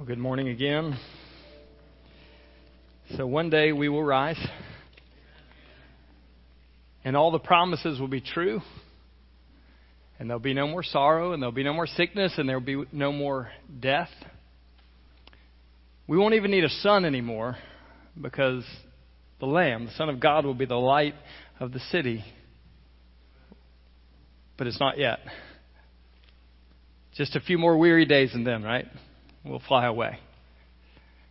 Well, good morning again. So one day we will rise, and all the promises will be true, and there'll be no more sorrow, and there'll be no more sickness, and there'll be no more death. We won't even need a sun anymore because the Lamb, the Son of God, will be the light of the city. But it's not yet. Just a few more weary days and then, right? We'll fly away.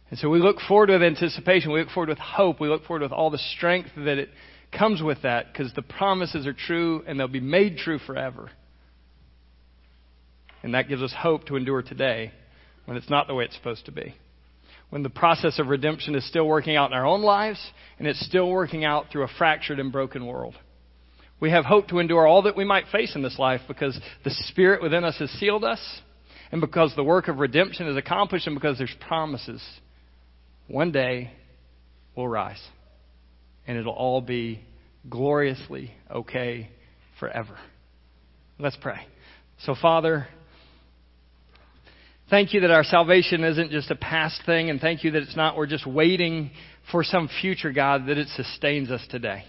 And so we look forward with anticipation. We look forward with hope. We look forward with all the strength that it comes with that because the promises are true and they'll be made true forever. And that gives us hope to endure today when it's not the way it's supposed to be. When the process of redemption is still working out in our own lives and it's still working out through a fractured and broken world. We have hope to endure all that we might face in this life because the Spirit within us has sealed us and because the work of redemption is accomplished and because there's promises, one day we'll rise. And it'll all be gloriously okay forever. Let's pray. So, Father, thank you that our salvation isn't just a past thing, and thank you that it's not we're just waiting for some future, God, that it sustains us today.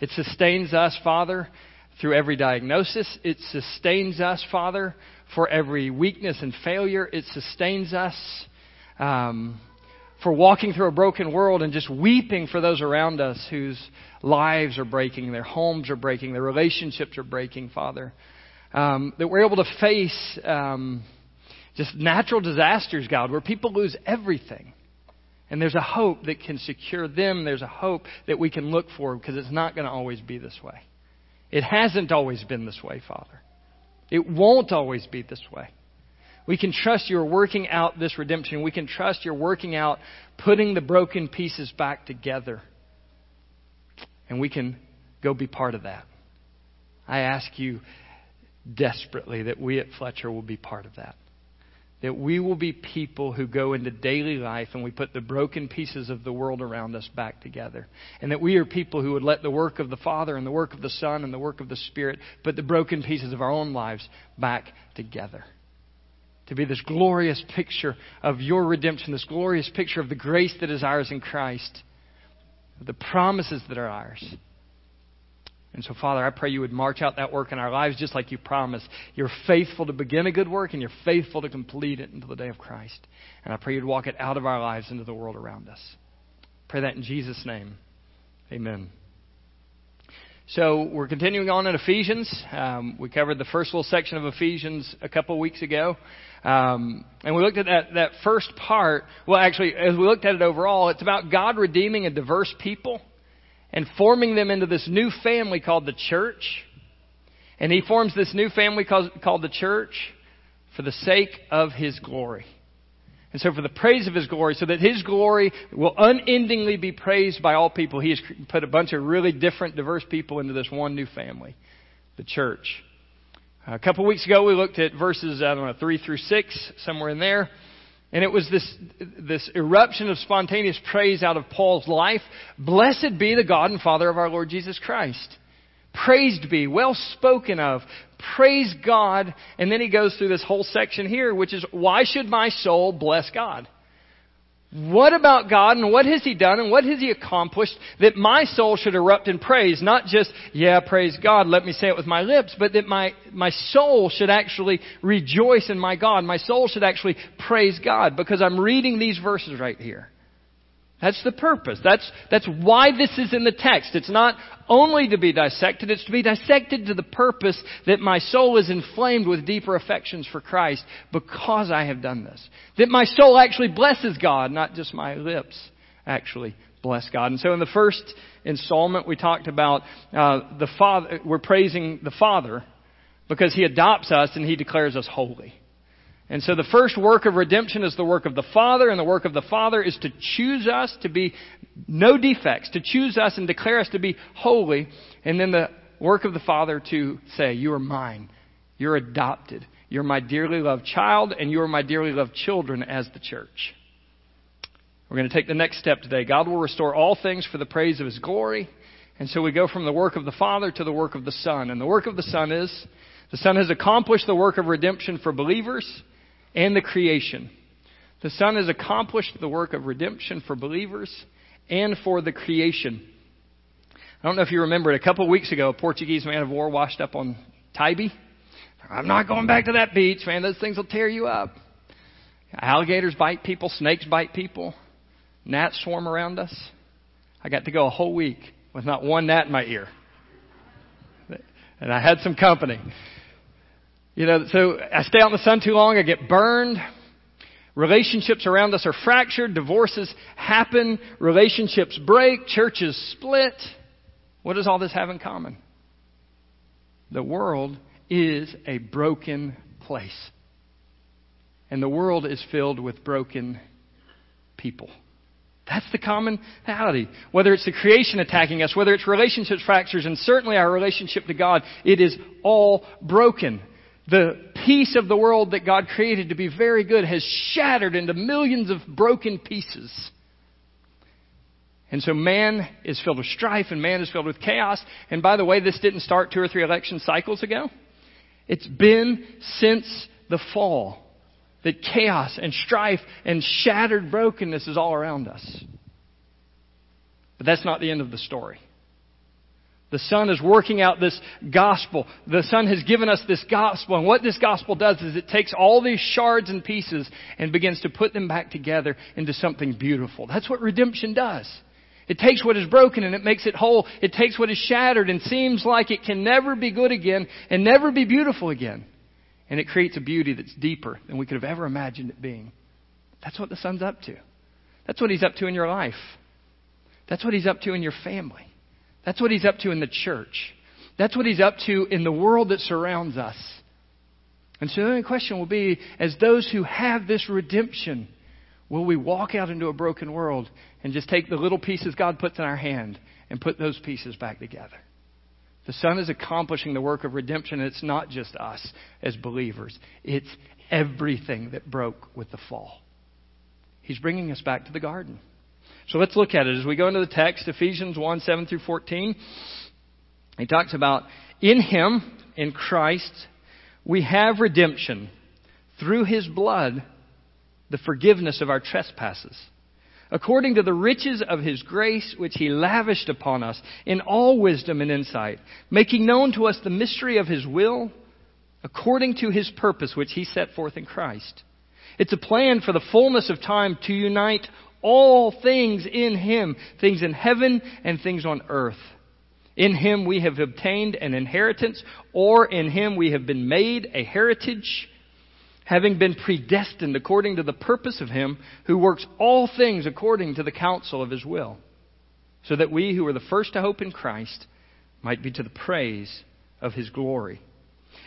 It sustains us, Father, through every diagnosis. It sustains us, Father, for every weakness and failure. It sustains us um, for walking through a broken world and just weeping for those around us whose lives are breaking, their homes are breaking, their relationships are breaking, Father. Um, that we're able to face um, just natural disasters, God, where people lose everything. And there's a hope that can secure them. There's a hope that we can look for because it's not going to always be this way. It hasn't always been this way, Father. It won't always be this way. We can trust you're working out this redemption. We can trust you're working out putting the broken pieces back together. And we can go be part of that. I ask you desperately that we at Fletcher will be part of that that we will be people who go into daily life and we put the broken pieces of the world around us back together. And that we are people who would let the work of the Father and the work of the Son and the work of the Spirit put the broken pieces of our own lives back together. To be this glorious picture of your redemption, this glorious picture of the grace that is ours in Christ, the promises that are ours. And so, Father, I pray you would march out that work in our lives just like you promised. You're faithful to begin a good work and you're faithful to complete it until the day of Christ. And I pray you'd walk it out of our lives into the world around us. Pray that in Jesus' name. Amen. So we're continuing on in Ephesians. Um, we covered the first little section of Ephesians a couple weeks ago. Um, and we looked at that, that first part. Well, actually, as we looked at it overall, it's about God redeeming a diverse people and forming them into this new family called the church. And he forms this new family called, the church for the sake of his glory. And so for the praise of his glory, so that his glory will unendingly be praised by all people, he has put a bunch of really different, diverse people into this one new family, the church. A couple weeks ago, we looked at verses, I don't know, 3 through 6, somewhere in there. And it was this, this eruption of spontaneous praise out of Paul's life. Blessed be the God and Father of our Lord Jesus Christ. Praised be, well spoken of. Praise God. And then he goes through this whole section here, which is, why should my soul bless God? What about God and what has He done and what has He accomplished that my soul should erupt in praise? Not just, yeah, praise God, let me say it with my lips, but that my, my soul should actually rejoice in my God. My soul should actually praise God because I'm reading these verses right here. That's the purpose. That's, that's why this is in the text. It's not only to be dissected, it's to be dissected to the purpose that my soul is inflamed with deeper affections for Christ because I have done this. That my soul actually blesses God, not just my lips actually bless God. And so in the first installment, we talked about uh, the Father, we're praising the Father because He adopts us and He declares us holy. And so the first work of redemption is the work of the Father, and the work of the Father is to choose us to be no defects, to choose us and declare us to be holy. And then the work of the Father to say, You are mine. You're adopted. You're my dearly loved child, and you are my dearly loved children as the church. We're going to take the next step today. God will restore all things for the praise of His glory. And so we go from the work of the Father to the work of the Son. And the work of the Son is the Son has accomplished the work of redemption for believers and the creation. The Son has accomplished the work of redemption for believers and for the creation. I don't know if you remember it. A couple of weeks ago, a Portuguese man of war washed up on Tybee. I'm not going back to that beach, man. Those things will tear you up. Alligators bite people, snakes bite people, gnats swarm around us. I got to go a whole week with not one gnat in my ear. And I had some company. You know, so I stay out in the sun too long, I get burned. Relationships around us are fractured, divorces happen, relationships break, churches split. What does all this have in common? The world is a broken place. And the world is filled with broken people. That's the commonality. Whether it's the creation attacking us, whether it's relationships fractures, and certainly our relationship to God, it is all broken. The piece of the world that God created to be very good has shattered into millions of broken pieces. And so man is filled with strife and man is filled with chaos. And by the way, this didn't start two or three election cycles ago. It's been since the fall that chaos and strife and shattered brokenness is all around us. But that's not the end of the story. The Son is working out this gospel. The Son has given us this gospel. And what this gospel does is it takes all these shards and pieces and begins to put them back together into something beautiful. That's what redemption does. It takes what is broken and it makes it whole. It takes what is shattered and seems like it can never be good again and never be beautiful again. And it creates a beauty that's deeper than we could have ever imagined it being. That's what the Son's up to. That's what He's up to in your life. That's what He's up to in your family. That's what He's up to in the church. That's what He's up to in the world that surrounds us. And so the only question will be, as those who have this redemption, will we walk out into a broken world and just take the little pieces God puts in our hand and put those pieces back together? The Son is accomplishing the work of redemption, and it's not just us as believers, it's everything that broke with the fall. He's bringing us back to the garden. So let's look at it as we go into the text, Ephesians 1 7 through 14. He talks about in Him, in Christ, we have redemption through His blood, the forgiveness of our trespasses according to the riches of his grace which he lavished upon us in all wisdom and insight, making known to us the mystery of his will, according to his purpose which he set forth in Christ. It's a plan for the fullness of time to unite all things in him, things in heaven and things on earth. In him we have obtained an inheritance, or in him we have been made a heritage having been predestined according to the purpose of Him who works all things according to the counsel of His will, so that we who were the first to hope in Christ might be to the praise of His glory.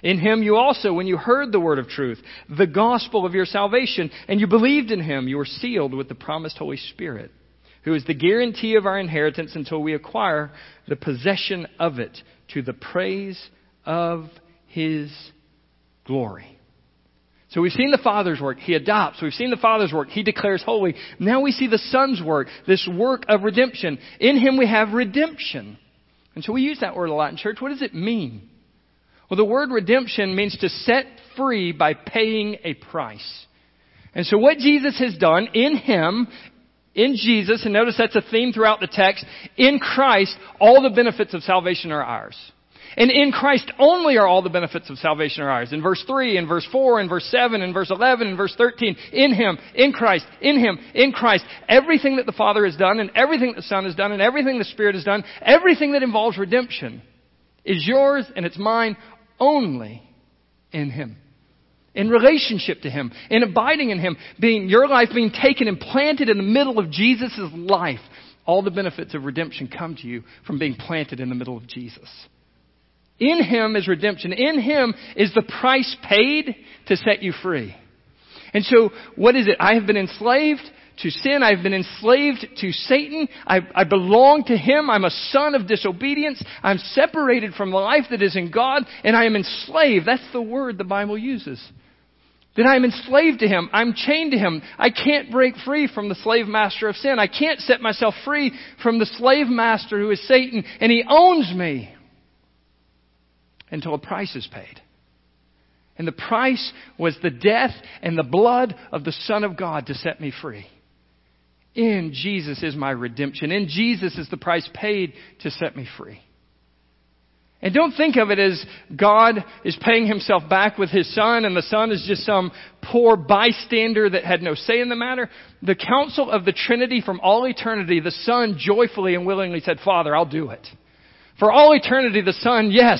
In Him you also, when you heard the word of truth, the gospel of your salvation, and you believed in Him, you were sealed with the promised Holy Spirit, who is the guarantee of our inheritance until we acquire the possession of it to the praise of His glory. So we've seen the Father's work. He adopts. We've seen the Father's work. He declares holy. Now we see the Son's work, this work of redemption. In Him we have redemption. And so we use that word a lot in church. What does it mean? Well, the word redemption means to set free by paying a price. And so what Jesus has done in Him, in Jesus, and notice that's a theme throughout the text, in Christ, all the benefits of salvation are ours. And in Christ only are all the benefits of salvation are ours. In verse 3, in verse 4, in verse 7, in verse 11, in verse 13, in Him, in Christ, in Him, in Christ, everything that the Father has done, and everything the Son has done, and everything the Spirit has done, everything that involves redemption is yours and it's mine only in Him. In relationship to Him, in abiding in Him, being your life being taken and planted in the middle of Jesus' life. All the benefits of redemption come to you from being planted in the middle of Jesus. In Him is redemption. In Him is the price paid to set you free. And so, what is it? I have been enslaved to sin. I've been enslaved to Satan. I, I, belong to him. I'm a son of disobedience. I'm separated from the life that is in God, and I am enslaved. That's the word the Bible uses. That I'm enslaved to him. I'm chained to him. I can't break free from the slave master of sin. I can't set myself free from the slave master who is Satan, and he owns me until a price is paid. And the price was the death and the blood of the Son of God to set me free. In Jesus is my redemption. In Jesus is the price paid to set me free. And don't think of it as God is paying himself back with his son and the son is just some poor bystander that had no say in the matter. The counsel of the Trinity from all eternity, the son joyfully and willingly said, Father, I'll do it. For all eternity, the son, yes,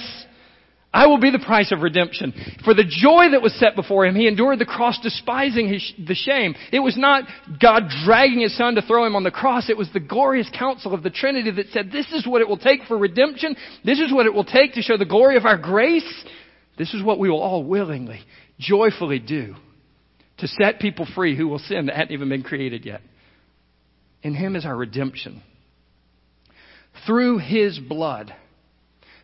I will be the price of redemption. For the joy that was set before him, he endured the cross despising his, the shame. It was not God dragging his son to throw him on the cross. It was the glorious counsel of the Trinity that said, this is what it will take for redemption. This is what it will take to show the glory of our grace. This is what we will all willingly, joyfully do to set people free who will sin that hadn't even been created yet. In him is our redemption. Through his blood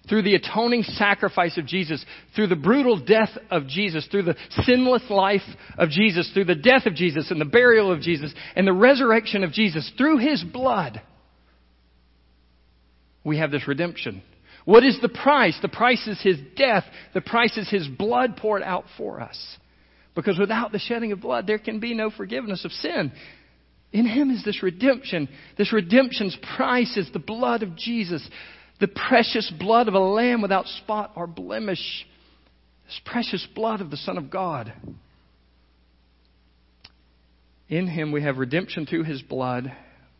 through the atoning sacrifice of Jesus, through the brutal death of Jesus, through the sinless life of Jesus, through the death of Jesus and the burial of Jesus and the resurrection of Jesus, through His blood, we have this redemption. What is the price? The price is His death. The price is His blood poured out for us. Because without the shedding of blood, there can be no forgiveness of sin. In Him is this redemption. This redemption's price is the blood of Jesus the precious blood of a lamb without spot or blemish, this precious blood of the Son of God. In him we have redemption through his blood.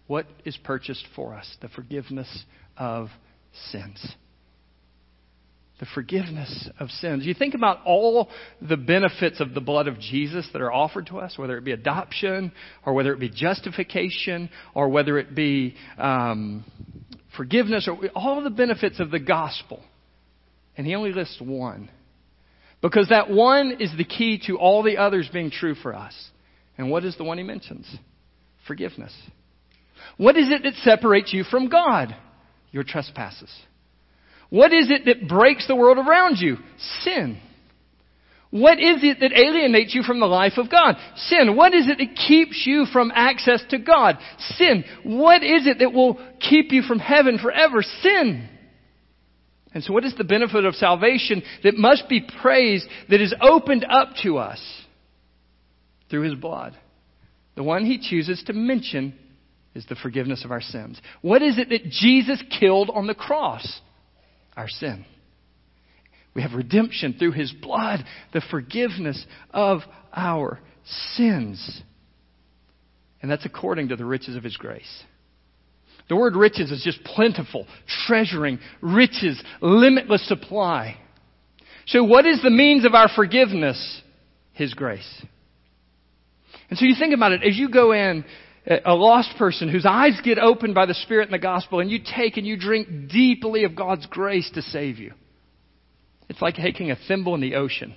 What is purchased for us? The forgiveness of sins. The forgiveness of sins. You think about all the benefits of the blood of Jesus that are offered to us, whether it be adoption, or whether it be justification, or whether it be um, forgiveness, or all the benefits of the gospel. And he only lists one. Because that one is the key to all the others being true for us. And what is the one he mentions? Forgiveness. What is it that separates you from God? Your trespasses. What is it that breaks the world around you? Sin. What is it that alienates you from the life of God? Sin. What is it that keeps you from access to God? Sin. What is it that will keep you from heaven forever? Sin. And so what is the benefit of salvation that must be praised that is opened up to us through His blood? The one He chooses to mention is the forgiveness of our sins. What is it that Jesus killed on the cross? Our sin. We have redemption through His blood, the forgiveness of our sins. And that's according to the riches of His grace. The word riches is just plentiful, treasuring, riches, limitless supply. So, what is the means of our forgiveness? His grace. And so you think about it, as you go in, a lost person whose eyes get opened by the Spirit and the gospel, and you take and you drink deeply of God's grace to save you. It's like taking a thimble in the ocean.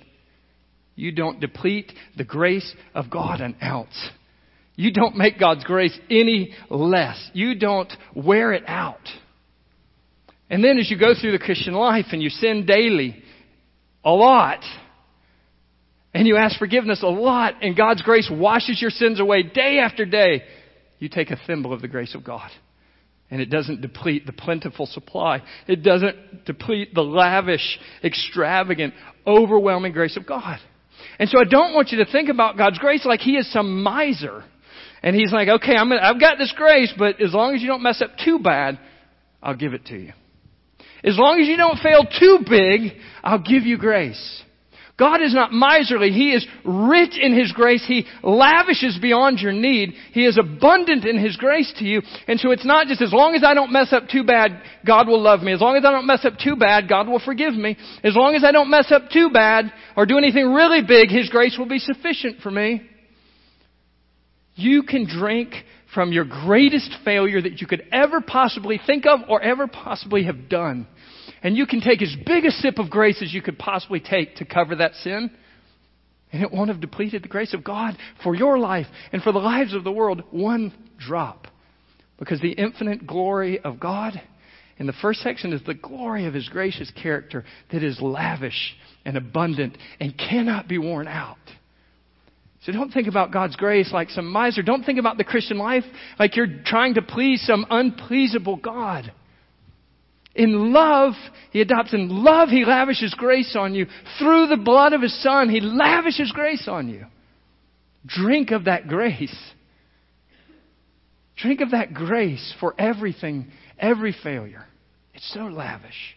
You don't deplete the grace of God an ounce. You don't make God's grace any less. You don't wear it out. And then as you go through the Christian life and you sin daily, a lot, and you ask forgiveness a lot, and God's grace washes your sins away day after day, you take a thimble of the grace of God. And it doesn't deplete the plentiful supply. It doesn't deplete the lavish, extravagant, overwhelming grace of God. And so I don't want you to think about God's grace like He is some miser. And He's like, okay, I'm gonna, I've got this grace, but as long as you don't mess up too bad, I'll give it to you. As long as you don't fail too big, I'll give you grace. God is not miserly. He is rich in His grace. He lavishes beyond your need. He is abundant in His grace to you. And so it's not just as long as I don't mess up too bad, God will love me. As long as I don't mess up too bad, God will forgive me. As long as I don't mess up too bad or do anything really big, His grace will be sufficient for me. You can drink from your greatest failure that you could ever possibly think of or ever possibly have done and you can take as big a sip of grace as you could possibly take to cover that sin. And it won't have depleted the grace of God for your life and for the lives of the world one drop. Because the infinite glory of God in the first section is the glory of His gracious character that is lavish and abundant and cannot be worn out. So don't think about God's grace like some miser. Don't think about the Christian life like you're trying to please some unpleasable God. In love, He adopts. In love, He lavishes grace on you. Through the blood of His Son, He lavishes grace on you. Drink of that grace. Drink of that grace for everything, every failure. It's so lavish.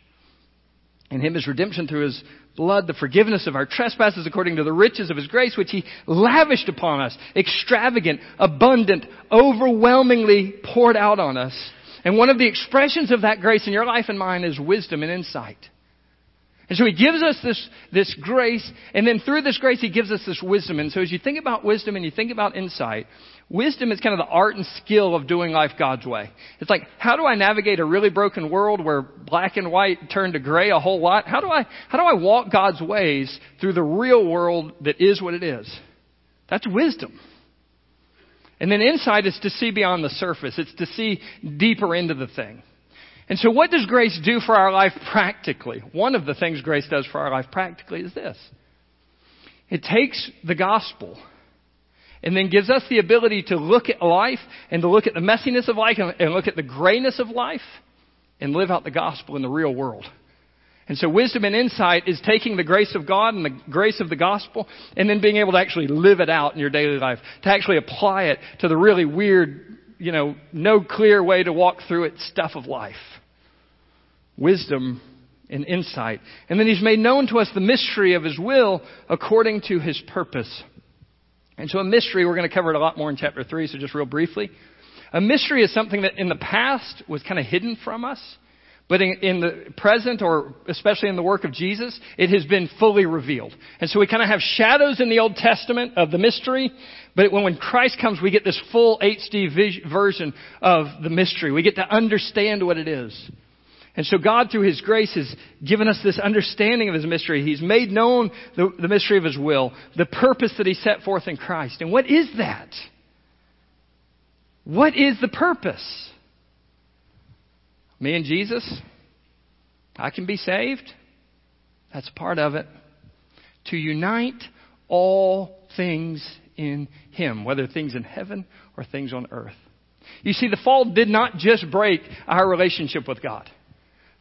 In Him is redemption through His blood, the forgiveness of our trespasses according to the riches of His grace, which He lavished upon us. Extravagant, abundant, overwhelmingly poured out on us. And one of the expressions of that grace in your life and mine is wisdom and insight. And so he gives us this, this grace, and then through this grace he gives us this wisdom. And so as you think about wisdom and you think about insight, wisdom is kind of the art and skill of doing life God's way. It's like, how do I navigate a really broken world where black and white turn to gray a whole lot? How do I, how do I walk God's ways through the real world that is what it is? That's wisdom. And then insight is to see beyond the surface. It's to see deeper into the thing. And so what does grace do for our life practically? One of the things grace does for our life practically is this. It takes the gospel and then gives us the ability to look at life and to look at the messiness of life and look at the grayness of life and live out the gospel in the real world. And so wisdom and insight is taking the grace of God and the grace of the gospel and then being able to actually live it out in your daily life, to actually apply it to the really weird, you know, no clear way to walk through it stuff of life wisdom and insight. And then he's made known to us the mystery of his will according to his purpose. And so a mystery, we're going to cover it a lot more in chapter 3, so just real briefly. A mystery is something that in the past was kind of hidden from us, but in, in, the present, or especially in the work of Jesus, it has been fully revealed. And so we kind of have shadows in the Old Testament of the mystery, but when, when Christ comes, we get this full HD version of the mystery. We get to understand what it is. And so God, through His grace, has given us this understanding of His mystery. He's made known the, the, mystery of His will, the purpose that He set forth in Christ. And what is that? What is the purpose? Me and Jesus? I can be saved? That's part of it. To unite all things in Him, whether things in heaven or things on earth. You see, the fall did not just break our relationship with God.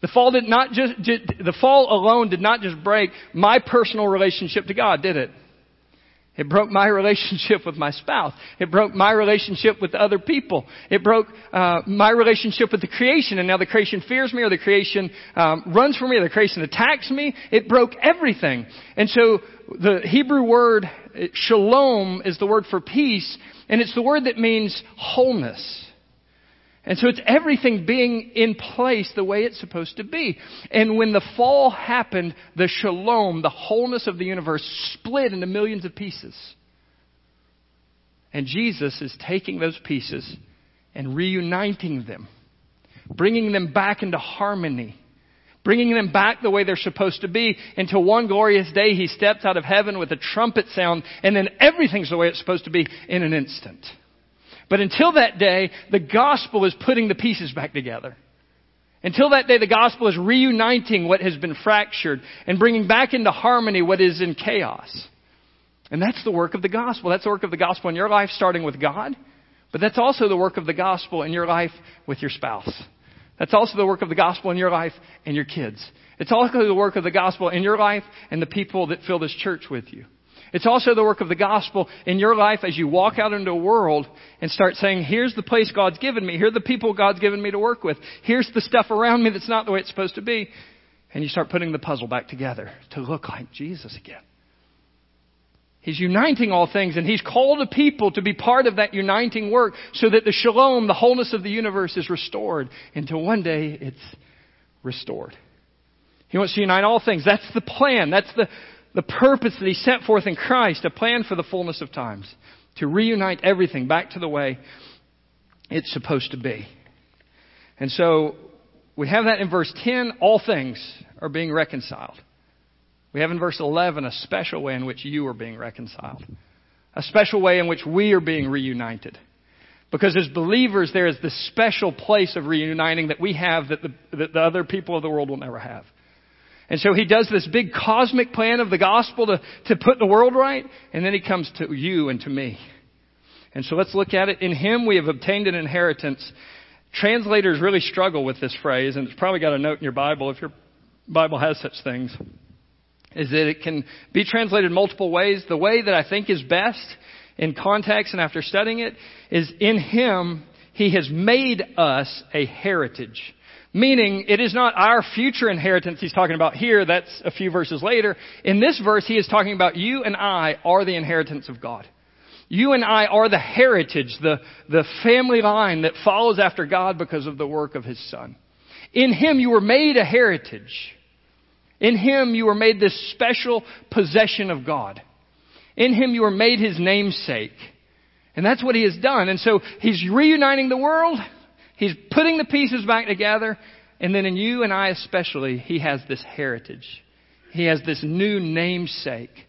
The fall did not just, the fall alone did not just break my personal relationship to God, did it? It broke my relationship with my spouse. It broke my relationship with other people. It broke uh, my relationship with the creation, and now the creation fears me, or the creation um, runs from me, or the creation attacks me. It broke everything. And so the Hebrew word shalom is the word for peace, and it's the word that means wholeness. And so it's everything being in place the way it's supposed to be. And when the fall happened, the shalom, the wholeness of the universe, split into millions of pieces. And Jesus is taking those pieces and reuniting them, bringing them back into harmony, bringing them back the way they're supposed to be until one glorious day he steps out of heaven with a trumpet sound, and then everything's the way it's supposed to be in an instant. But until that day, the gospel is putting the pieces back together. Until that day, the gospel is reuniting what has been fractured and bringing back into harmony what is in chaos. And that's the work of the gospel. That's the work of the gospel in your life, starting with God. But that's also the work of the gospel in your life with your spouse. That's also the work of the gospel in your life and your kids. It's also the work of the gospel in your life and the people that fill this church with you. It's also the work of the gospel in your life as you walk out into a world and start saying, here's the place God's given me. Here are the people God's given me to work with. Here's the stuff around me that's not the way it's supposed to be. And you start putting the puzzle back together to look like Jesus again. He's uniting all things and He's called a people to be part of that uniting work so that the shalom, the wholeness of the universe is restored until one day it's restored. He wants to unite all things. That's the plan. That's the, the purpose that he set forth in Christ, a plan for the fullness of times, to reunite everything back to the way it's supposed to be. And so we have that in verse 10, all things are being reconciled. We have in verse 11 a special way in which you are being reconciled, a special way in which we are being reunited. Because as believers, there is this special place of reuniting that we have that the, that the other people of the world will never have. And so he does this big cosmic plan of the gospel to, to put the world right, and then he comes to you and to me. And so let's look at it. In him we have obtained an inheritance, translators really struggle with this phrase, and it's probably got a note in your Bible if your Bible has such things, is that it can be translated multiple ways. The way that I think is best in context and after studying it is in Him, He has made us a heritage. Meaning, it is not our future inheritance he's talking about here. That's a few verses later. In this verse, he is talking about you and I are the inheritance of God. You and I are the heritage, the, the family line that follows after God because of the work of his son. In him, you were made a heritage. In him, you were made this special possession of God. In him, you were made his namesake. And that's what he has done. And so he's reuniting the world. He's putting the pieces back together. And then in you and I especially, he has this heritage. He has this new namesake,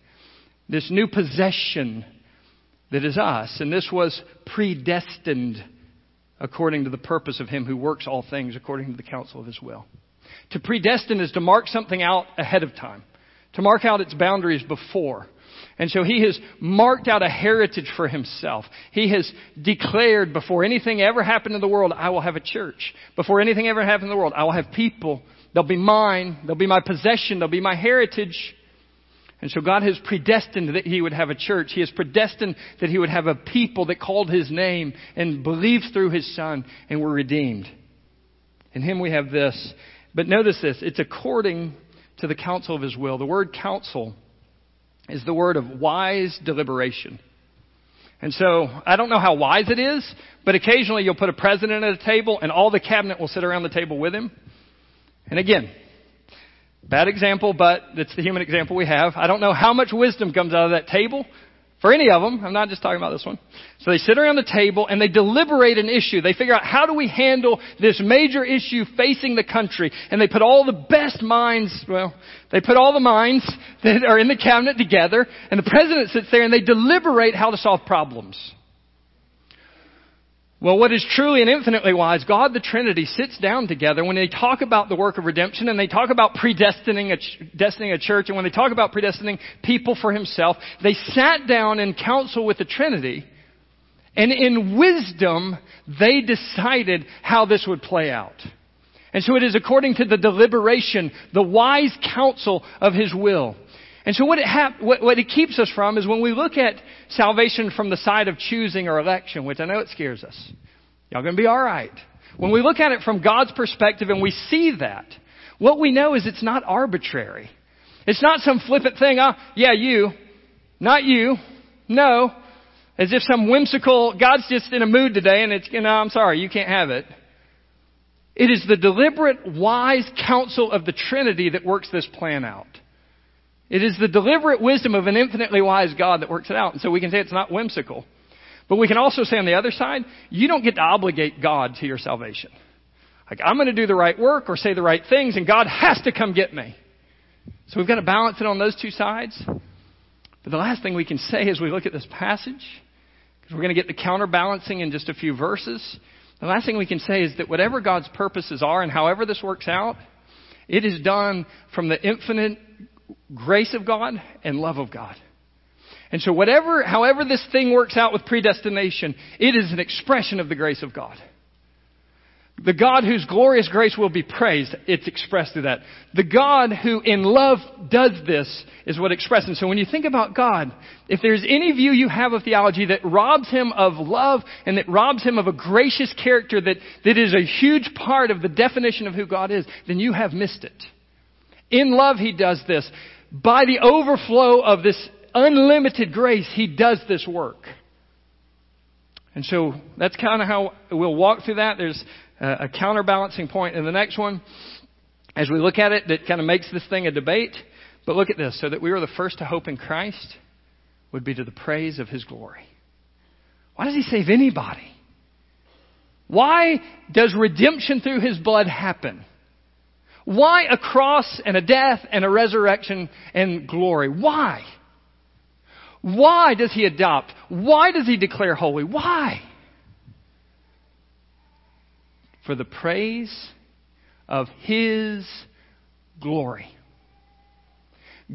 this new possession that is us. And this was predestined according to the purpose of him who works all things according to the counsel of his will. To predestine is to mark something out ahead of time, to mark out its boundaries before. And so he has marked out a heritage for himself. He has declared before anything ever happened in the world, I will have a church. Before anything ever happened in the world, I will have people. They'll be mine. They'll be my possession. They'll be my heritage. And so God has predestined that He would have a church. He has predestined that He would have a people that called His name and believed through His Son and were redeemed. In Him we have this. But notice this. It's according to the counsel of His will. The word counsel is the word of wise deliberation. And so, I don't know how wise it is, but occasionally you'll put a president at a table and all the cabinet will sit around the table with him. And again, bad example, but it's the human example we have. I don't know how much wisdom comes out of that table, for any of them. I'm not just talking about this one. So they sit around the table and they deliberate an issue. They figure out how do we handle this major issue facing the country. And they put all the best minds, well, they put all the minds that are in the cabinet together and the president sits there and they deliberate how to solve problems. Well, what is truly and infinitely wise, God the Trinity sits down together when they talk about the work of redemption and they talk about predestining a, destining a church and when they talk about predestining people for himself, they sat down in council with the Trinity and in wisdom, they decided how this would play out. And so it is according to the deliberation, the wise counsel of His will. And so what it, hap- what, what it keeps us from is when we look at salvation from the side of choosing or election, which I know it scares us. Y'all gonna be alright. When we look at it from God's perspective and we see that, what we know is it's not arbitrary. It's not some flippant thing, oh, yeah, you, not you. No. As if some whimsical, God's just in a mood today and it's, you know, I'm sorry, you can't have it. It is the deliberate, wise counsel of the Trinity that works this plan out. It is the deliberate wisdom of an infinitely wise God that works it out. And so we can say it's not whimsical. But we can also say on the other side, you don't get to obligate God to your salvation. Like, I'm going to do the right work or say the right things, and God has to come get me. So we've got to balance it on those two sides. But the last thing we can say as we look at this passage, because we're going to get the counterbalancing in just a few verses, the last thing we can say is that whatever God's purposes are and however this works out, it is done from the infinite grace of God and love of God. And so whatever, however this thing works out with predestination, it is an expression of the grace of God. The God whose glorious grace will be praised, it's expressed through that. The God who in love does this is what expresses. So when you think about God, if there's any view you have of theology that robs him of love and that robs him of a gracious character that, that is a huge part of the definition of who God is, then you have missed it. In love, He does this. By the overflow of this unlimited grace, He does this work. And so that's kind of how we'll walk through that. There's a counterbalancing point in the next one as we look at it that kind of makes this thing a debate. But look at this. So that we were the first to hope in Christ would be to the praise of His glory. Why does He save anybody? Why does redemption through His blood happen? Why a cross and a death and a resurrection and glory? Why? Why does he adopt? Why does he declare holy? Why? For the praise of his glory.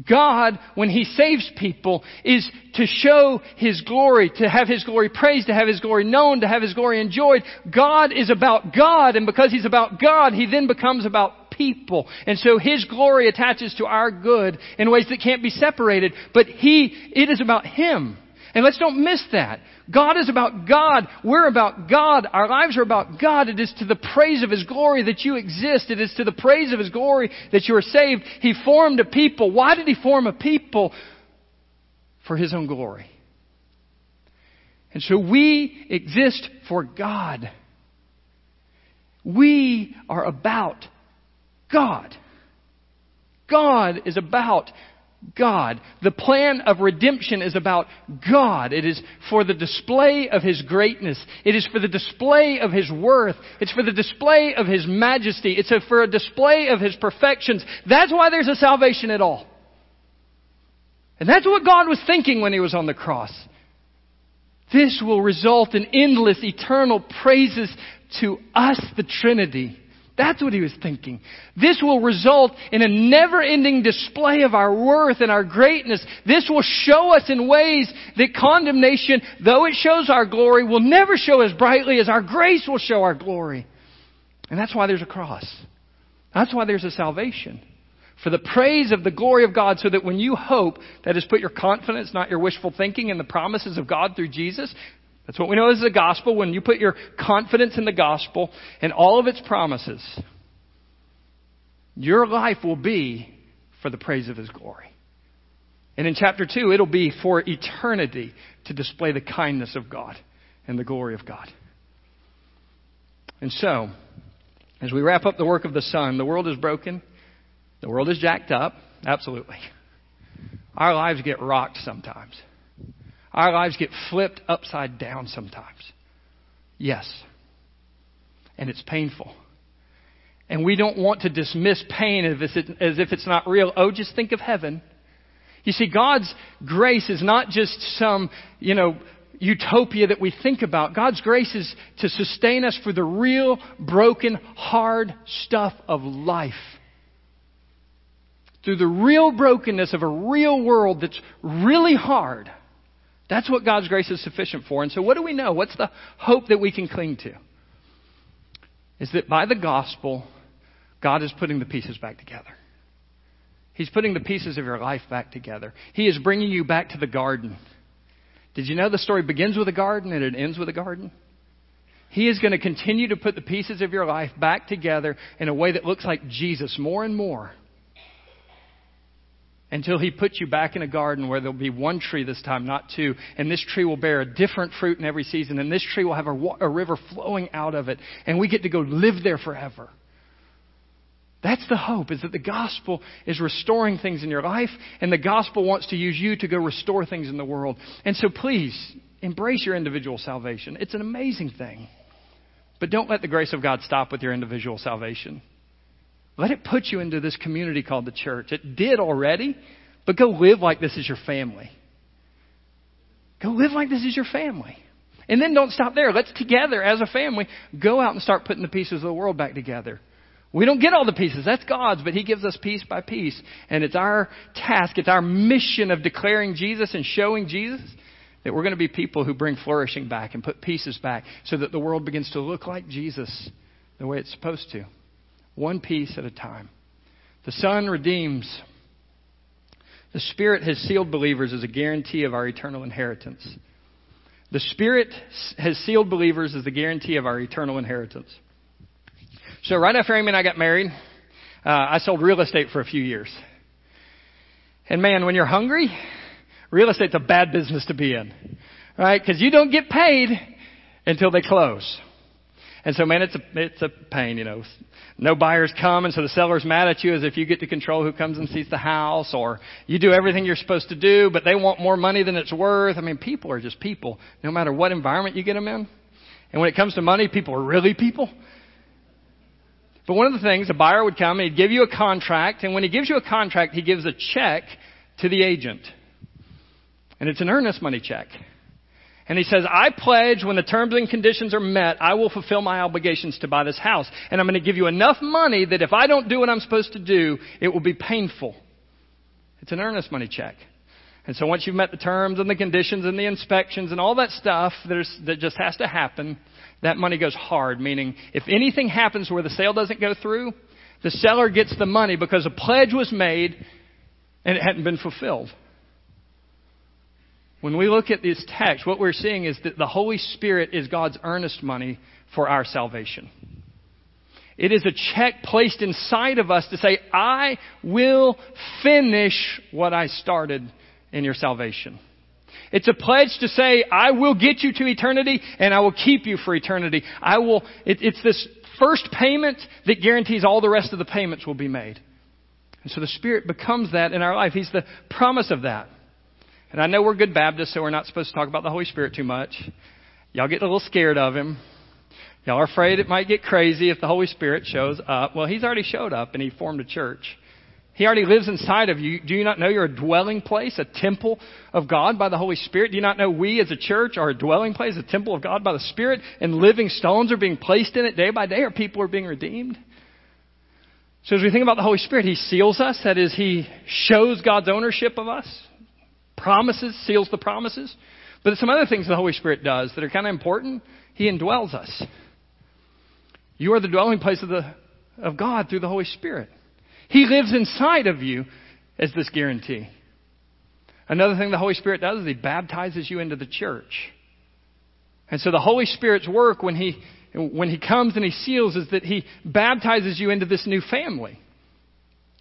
God, when He saves people, is to show His glory, to have His glory praised, to have His glory known, to have His glory enjoyed. God is about God, and because He's about God, He then becomes about people. And so His glory attaches to our good in ways that can't be separated, but He, it is about Him. And let's don't miss that. God is about God. We're about God. Our lives are about God. It is to the praise of His glory that you exist. It is to the praise of His glory that you are saved. He formed a people. Why did He form a people? For His own glory. And so we exist for God. We are about God. God is about God. The plan of redemption is about God. It is for the display of His greatness. It is for the display of His worth. It's for the display of His majesty. It's for a display of His perfections. That's why there's a salvation at all. And that's what God was thinking when He was on the cross. This will result in endless, eternal praises to us, the Trinity. That's what he was thinking. This will result in a never ending display of our worth and our greatness. This will show us in ways that condemnation, though it shows our glory, will never show as brightly as our grace will show our glory. And that's why there's a cross. That's why there's a salvation. For the praise of the glory of God, so that when you hope, that is, put your confidence, not your wishful thinking, in the promises of God through Jesus, that's what we know as the gospel. When you put your confidence in the gospel and all of its promises, your life will be for the praise of His glory. And in chapter 2, it'll be for eternity to display the kindness of God and the glory of God. And so, as we wrap up the work of the Son, the world is broken, the world is jacked up, absolutely. Our lives get rocked sometimes. Our lives get flipped upside down sometimes. Yes. And it's painful. And we don't want to dismiss pain as if it's not real. Oh, just think of heaven. You see, God's grace is not just some, you know, utopia that we think about. God's grace is to sustain us for the real, broken, hard stuff of life. Through the real brokenness of a real world that's really hard. That's what God's grace is sufficient for. And so, what do we know? What's the hope that we can cling to? Is that by the gospel, God is putting the pieces back together. He's putting the pieces of your life back together. He is bringing you back to the garden. Did you know the story begins with a garden and it ends with a garden? He is going to continue to put the pieces of your life back together in a way that looks like Jesus more and more until he puts you back in a garden where there'll be one tree this time, not two. And this tree will bear a different fruit in every season. And this tree will have a, a river flowing out of it. And we get to go live there forever. That's the hope, is that the gospel is restoring things in your life, and the gospel wants to use you to go restore things in the world. And so please, embrace your individual salvation. It's an amazing thing. But don't let the grace of God stop with your individual salvation. Let it put you into this community called the church. It did already, but go live like this is your family. Go live like this is your family. And then don't stop there. Let's together as a family go out and start putting the pieces of the world back together. We don't get all the pieces. That's God's, but He gives us piece by piece. And it's our task, it's our mission of declaring Jesus and showing Jesus that we're going to be people who bring flourishing back and put pieces back so that the world begins to look like Jesus the way it's supposed to one piece at a time. The Son redeems. The Spirit has sealed believers as a guarantee of our eternal inheritance. The Spirit has sealed believers as the guarantee of our eternal inheritance. So, right after Amy and I got married, uh, I sold real estate for a few years. And man, when you're hungry, real estate's a bad business to be in. Right? Because you don't get paid until they close. And so, man, it's a, it's a pain, you know. No buyers come, and so the seller's mad at you as if you get to control who comes and sees the house, or you do everything you're supposed to do, but they want more money than it's worth. I mean, people are just people, no matter what environment you get them in. And when it comes to money, people are really people. But one of the things, a buyer would come and he'd give you a contract, and when he gives you a contract, he gives a check to the agent. And it's an earnest money check. And he says, I pledge when the terms and conditions are met, I will fulfill my obligations to buy this house. And I'm going to give you enough money that if I don't do what I'm supposed to do, it will be painful. It's an earnest money check. And so once you've met the terms and the conditions and the inspections and all that stuff that just has to happen, that money goes hard. Meaning, if anything happens where the sale doesn't go through, the seller gets the money because a pledge was made and it hadn't been fulfilled. When we look at this text, what we're seeing is that the Holy Spirit is God's earnest money for our salvation. It is a check placed inside of us to say, I will finish what I started in your salvation. It's a pledge to say, I will get you to eternity and I will keep you for eternity. I will, it, it's this first payment that guarantees all the rest of the payments will be made. And so the Spirit becomes that in our life. He's the promise of that. And I know we're good Baptists, so we're not supposed to talk about the Holy Spirit too much. Y'all get a little scared of Him. Y'all are afraid it might get crazy if the Holy Spirit shows up. Well, He's already showed up and He formed a church. He already lives inside of you. Do you not know you're a dwelling place, a temple of God by the Holy Spirit? Do you not know we as a church are a dwelling place, a temple of God by the Spirit, and living stones are being placed in it day by day, or people are being redeemed? So as we think about the Holy Spirit, He seals us. That is, He shows God's ownership of us, promises, seals the promises. But some other things the Holy Spirit does that are kind of important. He indwells us. You are the dwelling place of, the, of God through the Holy Spirit. He lives inside of you as this guarantee. Another thing the Holy Spirit does is He baptizes you into the church. And so the Holy Spirit's work when He, when He comes and He seals is that He baptizes you into this new family.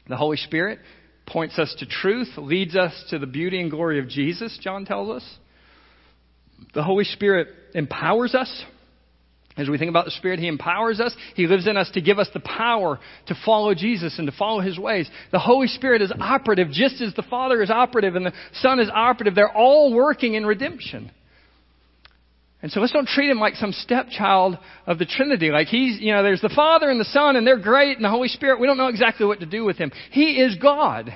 The Holy Spirit points us to truth, leads us to the beauty and glory of Jesus, John tells us. The Holy Spirit empowers us. As we think about the Spirit, He empowers us. He lives in us to give us the power to follow Jesus and to follow His ways. The Holy Spirit is operative just as the Father is operative and the Son is operative. They're all working in redemption. And so let's don't treat him like some stepchild of the Trinity. Like he's, you know, there's the Father and the Son and they're great and the Holy Spirit. We don't know exactly what to do with him. He is God.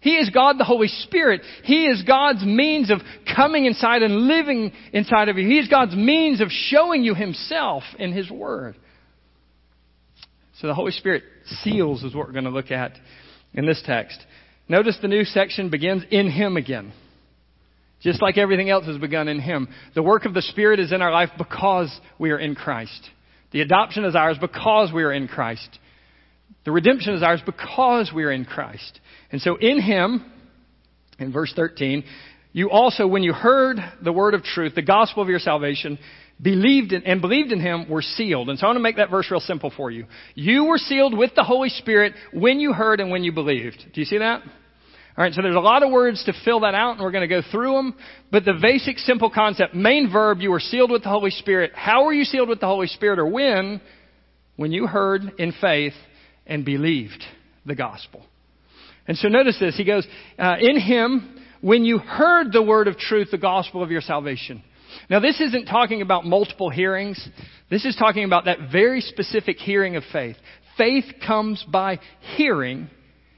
He is God the Holy Spirit. He is God's means of coming inside and living inside of you. He is God's means of showing you Himself in His Word. So the Holy Spirit seals is what we're going to look at in this text. Notice the new section begins in Him again. Just like everything else has begun in Him. The work of the Spirit is in our life because we are in Christ. The adoption is ours because we are in Christ. The redemption is ours because we are in Christ. And so in him, in verse 13, you also, when you heard the word of truth, the gospel of your salvation, believed in, and believed in him were sealed. And so I want to make that verse real simple for you. You were sealed with the Holy Spirit when you heard and when you believed. Do you see that? All right, so there's a lot of words to fill that out, and we're going to go through them. But the basic, simple concept, main verb, you were sealed with the Holy Spirit. How were you sealed with the Holy Spirit, or when? When you heard in faith and believed the gospel. And so notice this. He goes, uh, in him, when you heard the word of truth, the gospel of your salvation. Now this isn't talking about multiple hearings. This is talking about that very specific hearing of faith. Faith comes by hearing,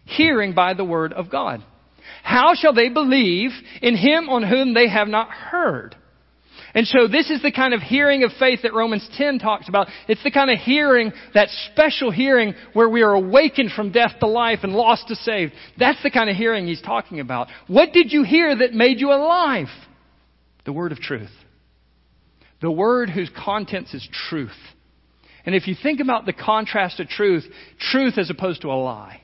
hearing by the word of God. How shall they believe in him on whom they have not heard? And so this is the kind of hearing of faith that Romans 10 talks about. It's the kind of hearing, that special hearing where we are awakened from death to life and lost to saved. That's the kind of hearing he's talking about. What did you hear that made you alive? The word of truth. The word whose contents is truth. And if you think about the contrast of truth, truth as opposed to a lie.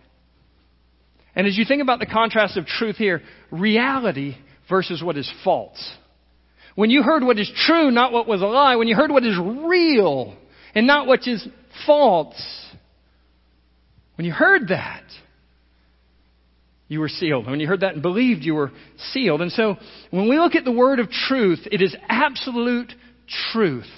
And as you think about the contrast of truth here, reality versus what is false. When you heard what is true, not what was a lie, when you heard what is real and not what is false, when you heard that, you were sealed. When you heard that and believed, you were sealed. And so, when we look at the word of truth, it is absolute truth.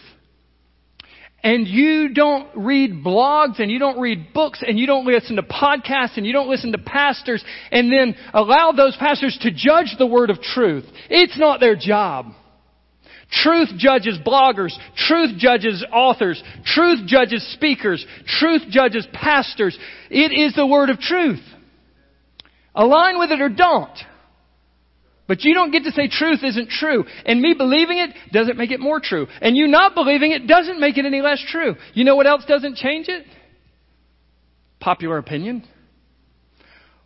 And you don't read blogs and you don't read books and you don't listen to podcasts and you don't listen to pastors and then allow those pastors to judge the word of truth. It's not their job. Truth judges bloggers. Truth judges authors. Truth judges speakers. Truth judges pastors. It is the word of truth. Align with it or don't. But you don't get to say truth isn't true. And me believing it doesn't make it more true. And you not believing it doesn't make it any less true. You know what else doesn't change it? Popular opinion.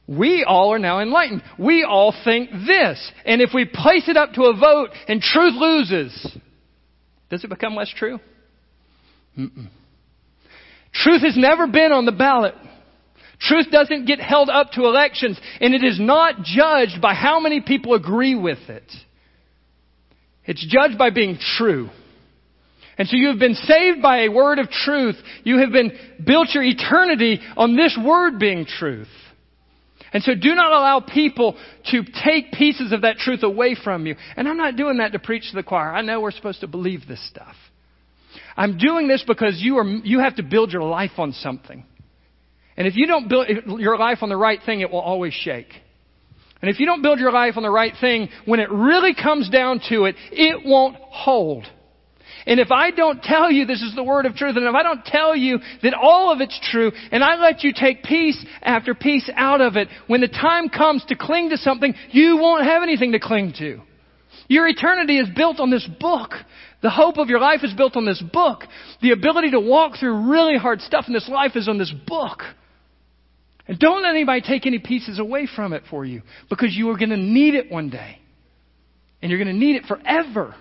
we all are now enlightened. We all think this. And if we place it up to a vote and truth loses, does it become less true? Mm-mm. Truth has never been on the ballot. Truth doesn't get held up to elections, and it is not judged by how many people agree with it. It's judged by being true. And so you have been saved by a word of truth. You have been built your eternity on this word being truth. And so do not allow people to take pieces of that truth away from you. And I'm not doing that to preach to the choir. I know we're supposed to believe this stuff. I'm doing this because you are, you have to build your life on something. And if you don't build your life on the right thing, it will always shake. And if you don't build your life on the right thing, when it really comes down to it, it won't hold. And if I don't tell you this is the word of truth, and if I don't tell you that all of it's true, and I let you take piece after piece out of it, when the time comes to cling to something, you won't have anything to cling to. Your eternity is built on this book. The hope of your life is built on this book. The ability to walk through really hard stuff in this life is on this book. And don't let anybody take any pieces away from it for you because you are going to need it one day. And you're going to need it forever.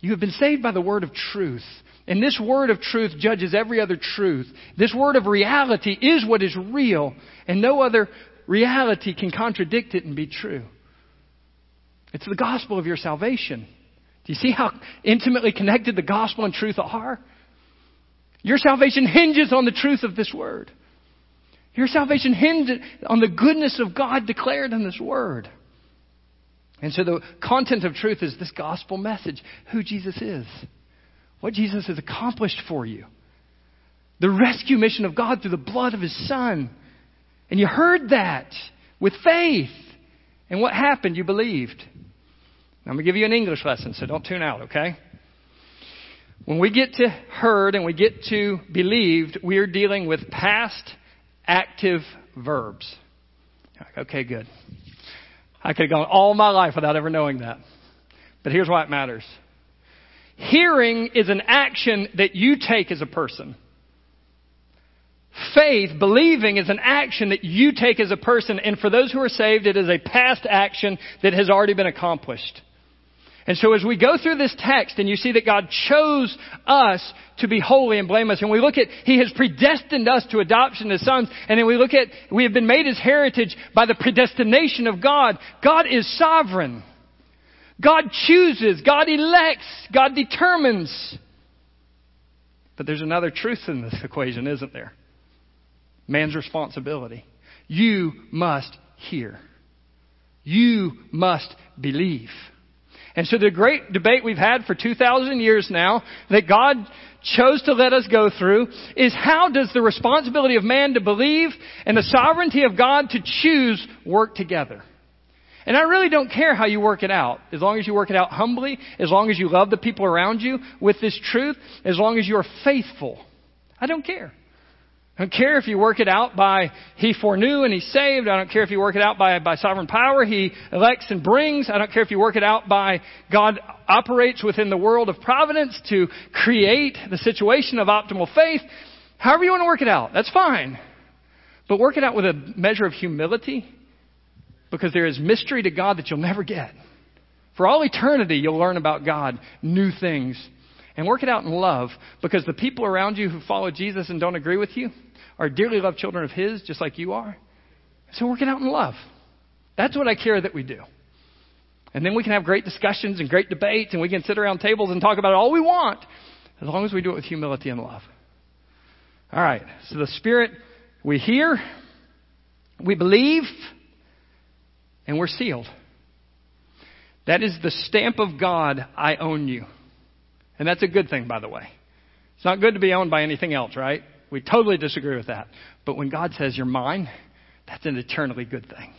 You have been saved by the word of truth. And this word of truth judges every other truth. This word of reality is what is real, and no other reality can contradict it and be true. It's the gospel of your salvation. Do you see how intimately connected the gospel and truth are? Your salvation hinges on the truth of this word. Your salvation hinges on the goodness of God declared in this word. And so the content of truth is this gospel message who Jesus is, what Jesus has accomplished for you, the rescue mission of God through the blood of his Son. And you heard that with faith. And what happened? You believed. I'm going to give you an English lesson, so don't tune out, okay? When we get to heard and we get to believed, we are dealing with past active verbs. Okay, good. I could have gone all my life without ever knowing that. But here's why it matters. Hearing is an action that you take as a person. Faith, believing, is an action that you take as a person. And for those who are saved, it is a past action that has already been accomplished. And so as we go through this text and you see that God chose us to be holy and blameless, and we look at, He has predestined us to adoption as sons, and then we look at, we have been made His heritage by the predestination of God. God is sovereign. God chooses. God elects. God determines. But there's another truth in this equation, isn't there? Man's responsibility. You must hear. You must believe. And so the great debate we've had for 2,000 years now that God chose to let us go through is how does the responsibility of man to believe and the sovereignty of God to choose work together? And I really don't care how you work it out. As long as you work it out humbly, as long as you love the people around you with this truth, as long as you are faithful. I don't care. I don't care if you work it out by He foreknew and He saved. I don't care if you work it out by, by sovereign power He elects and brings. I don't care if you work it out by God operates within the world of providence to create the situation of optimal faith. However you want to work it out, that's fine. But work it out with a measure of humility because there is mystery to God that you'll never get. For all eternity, you'll learn about God, new things. And work it out in love because the people around you who follow Jesus and don't agree with you, are dearly loved children of His, just like you are. So work it out in love. That's what I care that we do. And then we can have great discussions and great debates, and we can sit around tables and talk about it all we want, as long as we do it with humility and love. All right. So the Spirit, we hear, we believe, and we're sealed. That is the stamp of God, I own you. And that's a good thing, by the way. It's not good to be owned by anything else, right? We totally disagree with that. But when God says you're mine, that's an eternally good thing.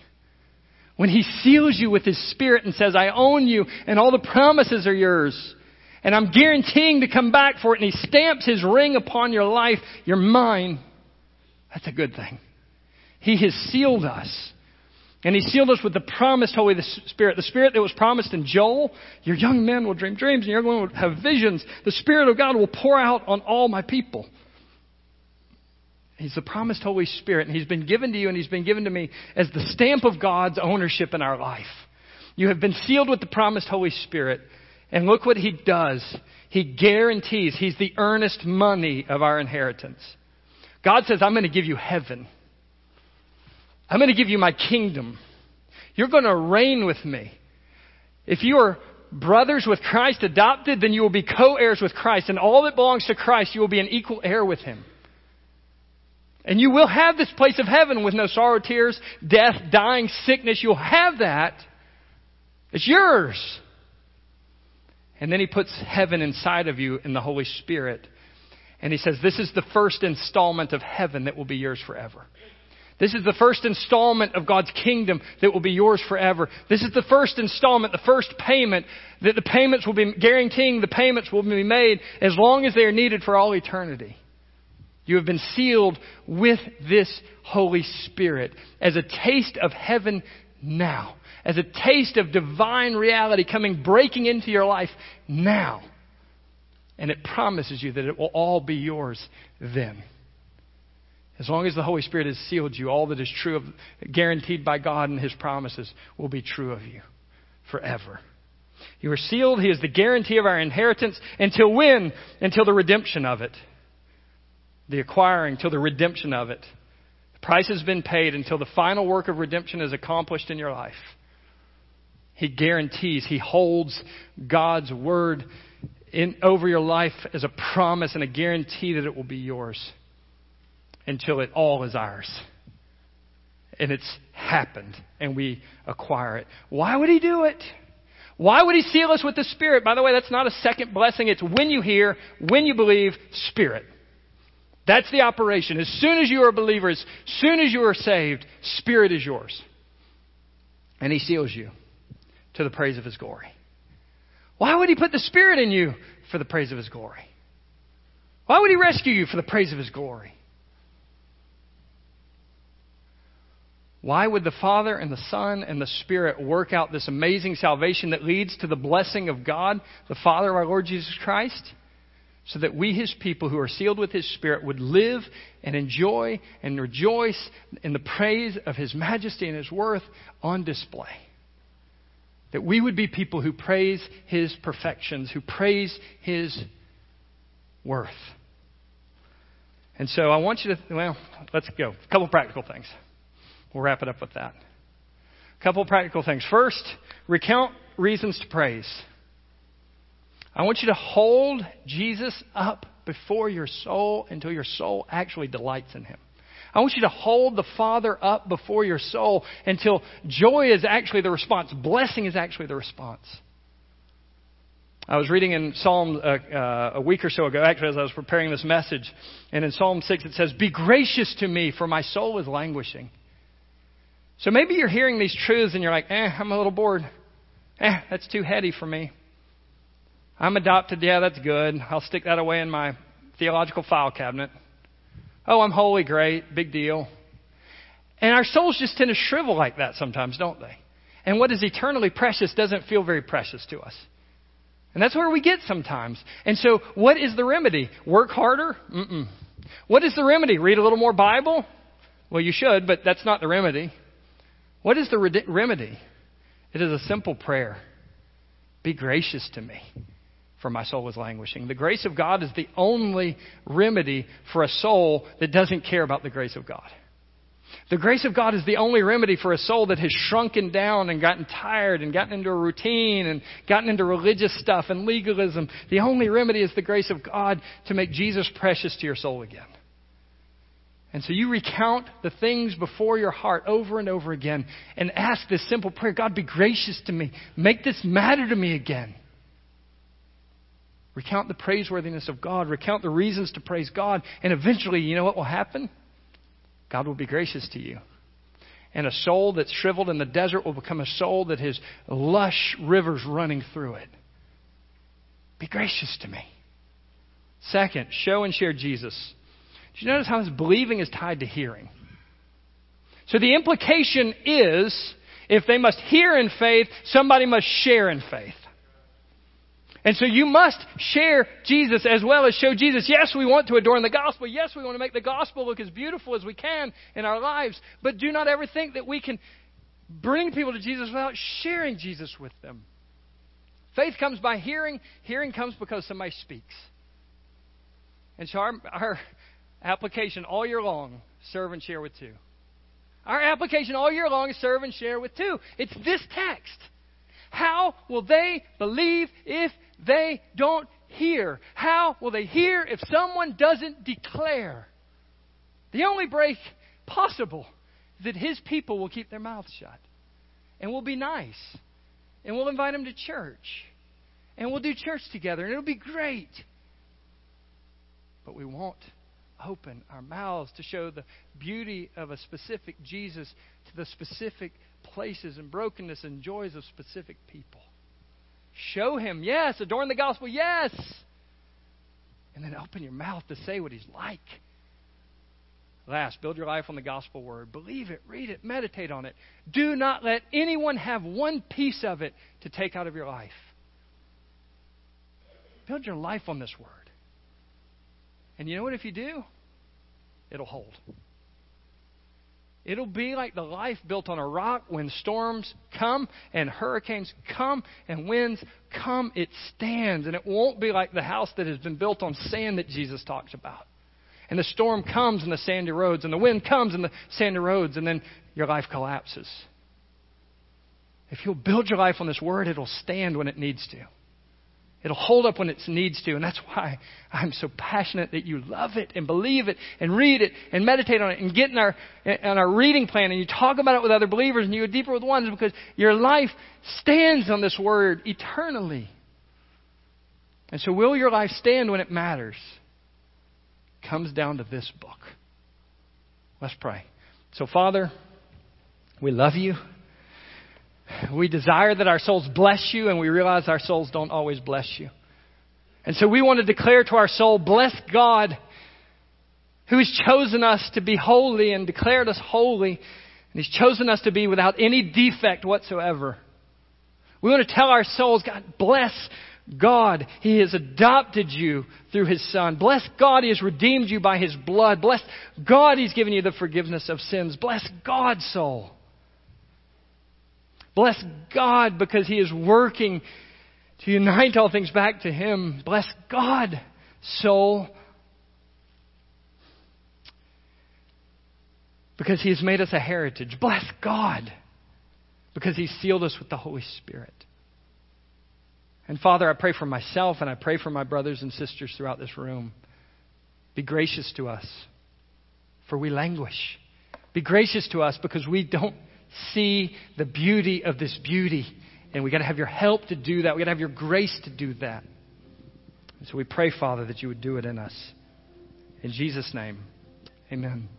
When He seals you with His Spirit and says, I own you and all the promises are yours, and I'm guaranteeing to come back for it, and He stamps His ring upon your life, you're mine, that's a good thing. He has sealed us. And he sealed us with the promised Holy Spirit, the Spirit that was promised in Joel. Your young men will dream dreams and your young women will have visions. The Spirit of God will pour out on all my people. He's the promised Holy Spirit, and He's been given to you and He's been given to me as the stamp of God's ownership in our life. You have been sealed with the promised Holy Spirit. And look what He does. He guarantees He's the earnest money of our inheritance. God says, I'm going to give you heaven. I'm going to give you my kingdom. You're going to reign with me. If you are brothers with Christ, adopted, then you will be co heirs with Christ. And all that belongs to Christ, you will be an equal heir with Him. And you will have this place of heaven with no sorrow, tears, death, dying, sickness. You'll have that. It's yours. And then He puts heaven inside of you in the Holy Spirit. And He says, This is the first installment of heaven that will be yours forever. This is the first installment of God's kingdom that will be yours forever. This is the first installment, the first payment, that the payments will be guaranteeing the payments will be made as long as they are needed for all eternity. You have been sealed with this Holy Spirit as a taste of heaven now, as a taste of divine reality coming breaking into your life now. And it promises you that it will all be yours then. As long as the Holy Spirit has sealed you, all that is true of, guaranteed by God and His promises will be true of you forever. You are sealed. He is the guarantee of our inheritance until when? Until the redemption of it. The acquiring, till the redemption of it. The price has been paid until the final work of redemption is accomplished in your life. He guarantees, He holds God's word in, over your life as a promise and a guarantee that it will be yours until it all is ours. And it's happened, and we acquire it. Why would He do it? Why would He seal us with the Spirit? By the way, that's not a second blessing. It's when you hear, when you believe, Spirit. That's the operation. As soon as you are a believer, as soon as you are saved, Spirit is yours. And He seals you to the praise of His glory. Why would He put the Spirit in you for the praise of His glory? Why would He rescue you for the praise of His glory? Why would the Father and the Son and the Spirit work out this amazing salvation that leads to the blessing of God, the Father of our Lord Jesus Christ? So that we, His people who are sealed with His Spirit, would live and enjoy and rejoice in the praise of His majesty and His worth on display. That we would be people who praise His perfections, who praise His worth. And so I want you to, well, let's go. A couple practical things. We'll wrap it up with that. A couple of practical things. First, recount reasons to praise. I want you to hold Jesus up before your soul until your soul actually delights in him. I want you to hold the Father up before your soul until joy is actually the response, blessing is actually the response. I was reading in Psalm uh, uh, a week or so ago, actually, as I was preparing this message, and in Psalm 6 it says, Be gracious to me, for my soul is languishing. So maybe you're hearing these truths and you're like, eh, I'm a little bored. Eh, that's too heady for me. I'm adopted. Yeah, that's good. I'll stick that away in my theological file cabinet. Oh, I'm holy. Great. Big deal. And our souls just tend to shrivel like that sometimes, don't they? And what is eternally precious doesn't feel very precious to us. And that's where we get sometimes. And so, what is the remedy? Work harder? Mm-mm. What is the remedy? Read a little more Bible? Well, you should, but that's not the remedy. What is the remedy? It is a simple prayer Be gracious to me, for my soul is languishing. The grace of God is the only remedy for a soul that doesn't care about the grace of God. The grace of God is the only remedy for a soul that has shrunken down and gotten tired and gotten into a routine and gotten into religious stuff and legalism. The only remedy is the grace of God to make Jesus precious to your soul again. And so you recount the things before your heart over and over again and ask this simple prayer God, be gracious to me. Make this matter to me again. Recount the praiseworthiness of God. Recount the reasons to praise God. And eventually, you know what will happen? God will be gracious to you. And a soul that's shriveled in the desert will become a soul that has lush rivers running through it. Be gracious to me. Second, show and share Jesus. Do you notice how this believing is tied to hearing? So the implication is if they must hear in faith, somebody must share in faith. And so you must share Jesus as well as show Jesus. Yes, we want to adorn the gospel. Yes, we want to make the gospel look as beautiful as we can in our lives. But do not ever think that we can bring people to Jesus without sharing Jesus with them. Faith comes by hearing, hearing comes because somebody speaks. And so our, our application all year long serve and share with two. Our application all year long is serve and share with two. It's this text. How will they believe if they don't hear? How will they hear if someone doesn't declare? The only break possible is that his people will keep their mouths shut. And we'll be nice. And we'll invite them to church. And we'll do church together. And it'll be great. But we won't open our mouths to show the beauty of a specific Jesus to the specific places and brokenness and joys of specific people. Show him, yes. Adorn the gospel, yes. And then open your mouth to say what he's like. Last, build your life on the gospel word. Believe it, read it, meditate on it. Do not let anyone have one piece of it to take out of your life. Build your life on this word. And you know what? If you do, it'll hold. It'll be like the life built on a rock when storms come and hurricanes come and winds come. It stands. And it won't be like the house that has been built on sand that Jesus talks about. And the storm comes and the sandy roads, and the wind comes and the sandy roads, and then your life collapses. If you'll build your life on this word, it'll stand when it needs to. It'll hold up when it needs to. And that's why I'm so passionate that you love it and believe it and read it and meditate on it and get in our, on our reading plan and you talk about it with other believers and you go deeper with ones because your life stands on this word eternally. And so, will your life stand when it matters? Comes down to this book. Let's pray. So, Father, we love you. We desire that our souls bless you, and we realize our souls don't always bless you. And so we want to declare to our soul, bless God who has chosen us to be holy and declared us holy, and He's chosen us to be without any defect whatsoever. We want to tell our souls, God, bless God. He has adopted you through His Son. Bless God, He has redeemed you by His blood. Bless God, He's given you the forgiveness of sins. Bless God, soul. Bless God because He is working to unite all things back to Him. Bless God, soul. Because He has made us a heritage. Bless God because He sealed us with the Holy Spirit. And Father, I pray for myself and I pray for my brothers and sisters throughout this room. Be gracious to us, for we languish. Be gracious to us because we don't see the beauty of this beauty. And we got to have your help to do that. We got to have your grace to do that. And so we pray, Father, that you would do it in us. In Jesus' name, amen.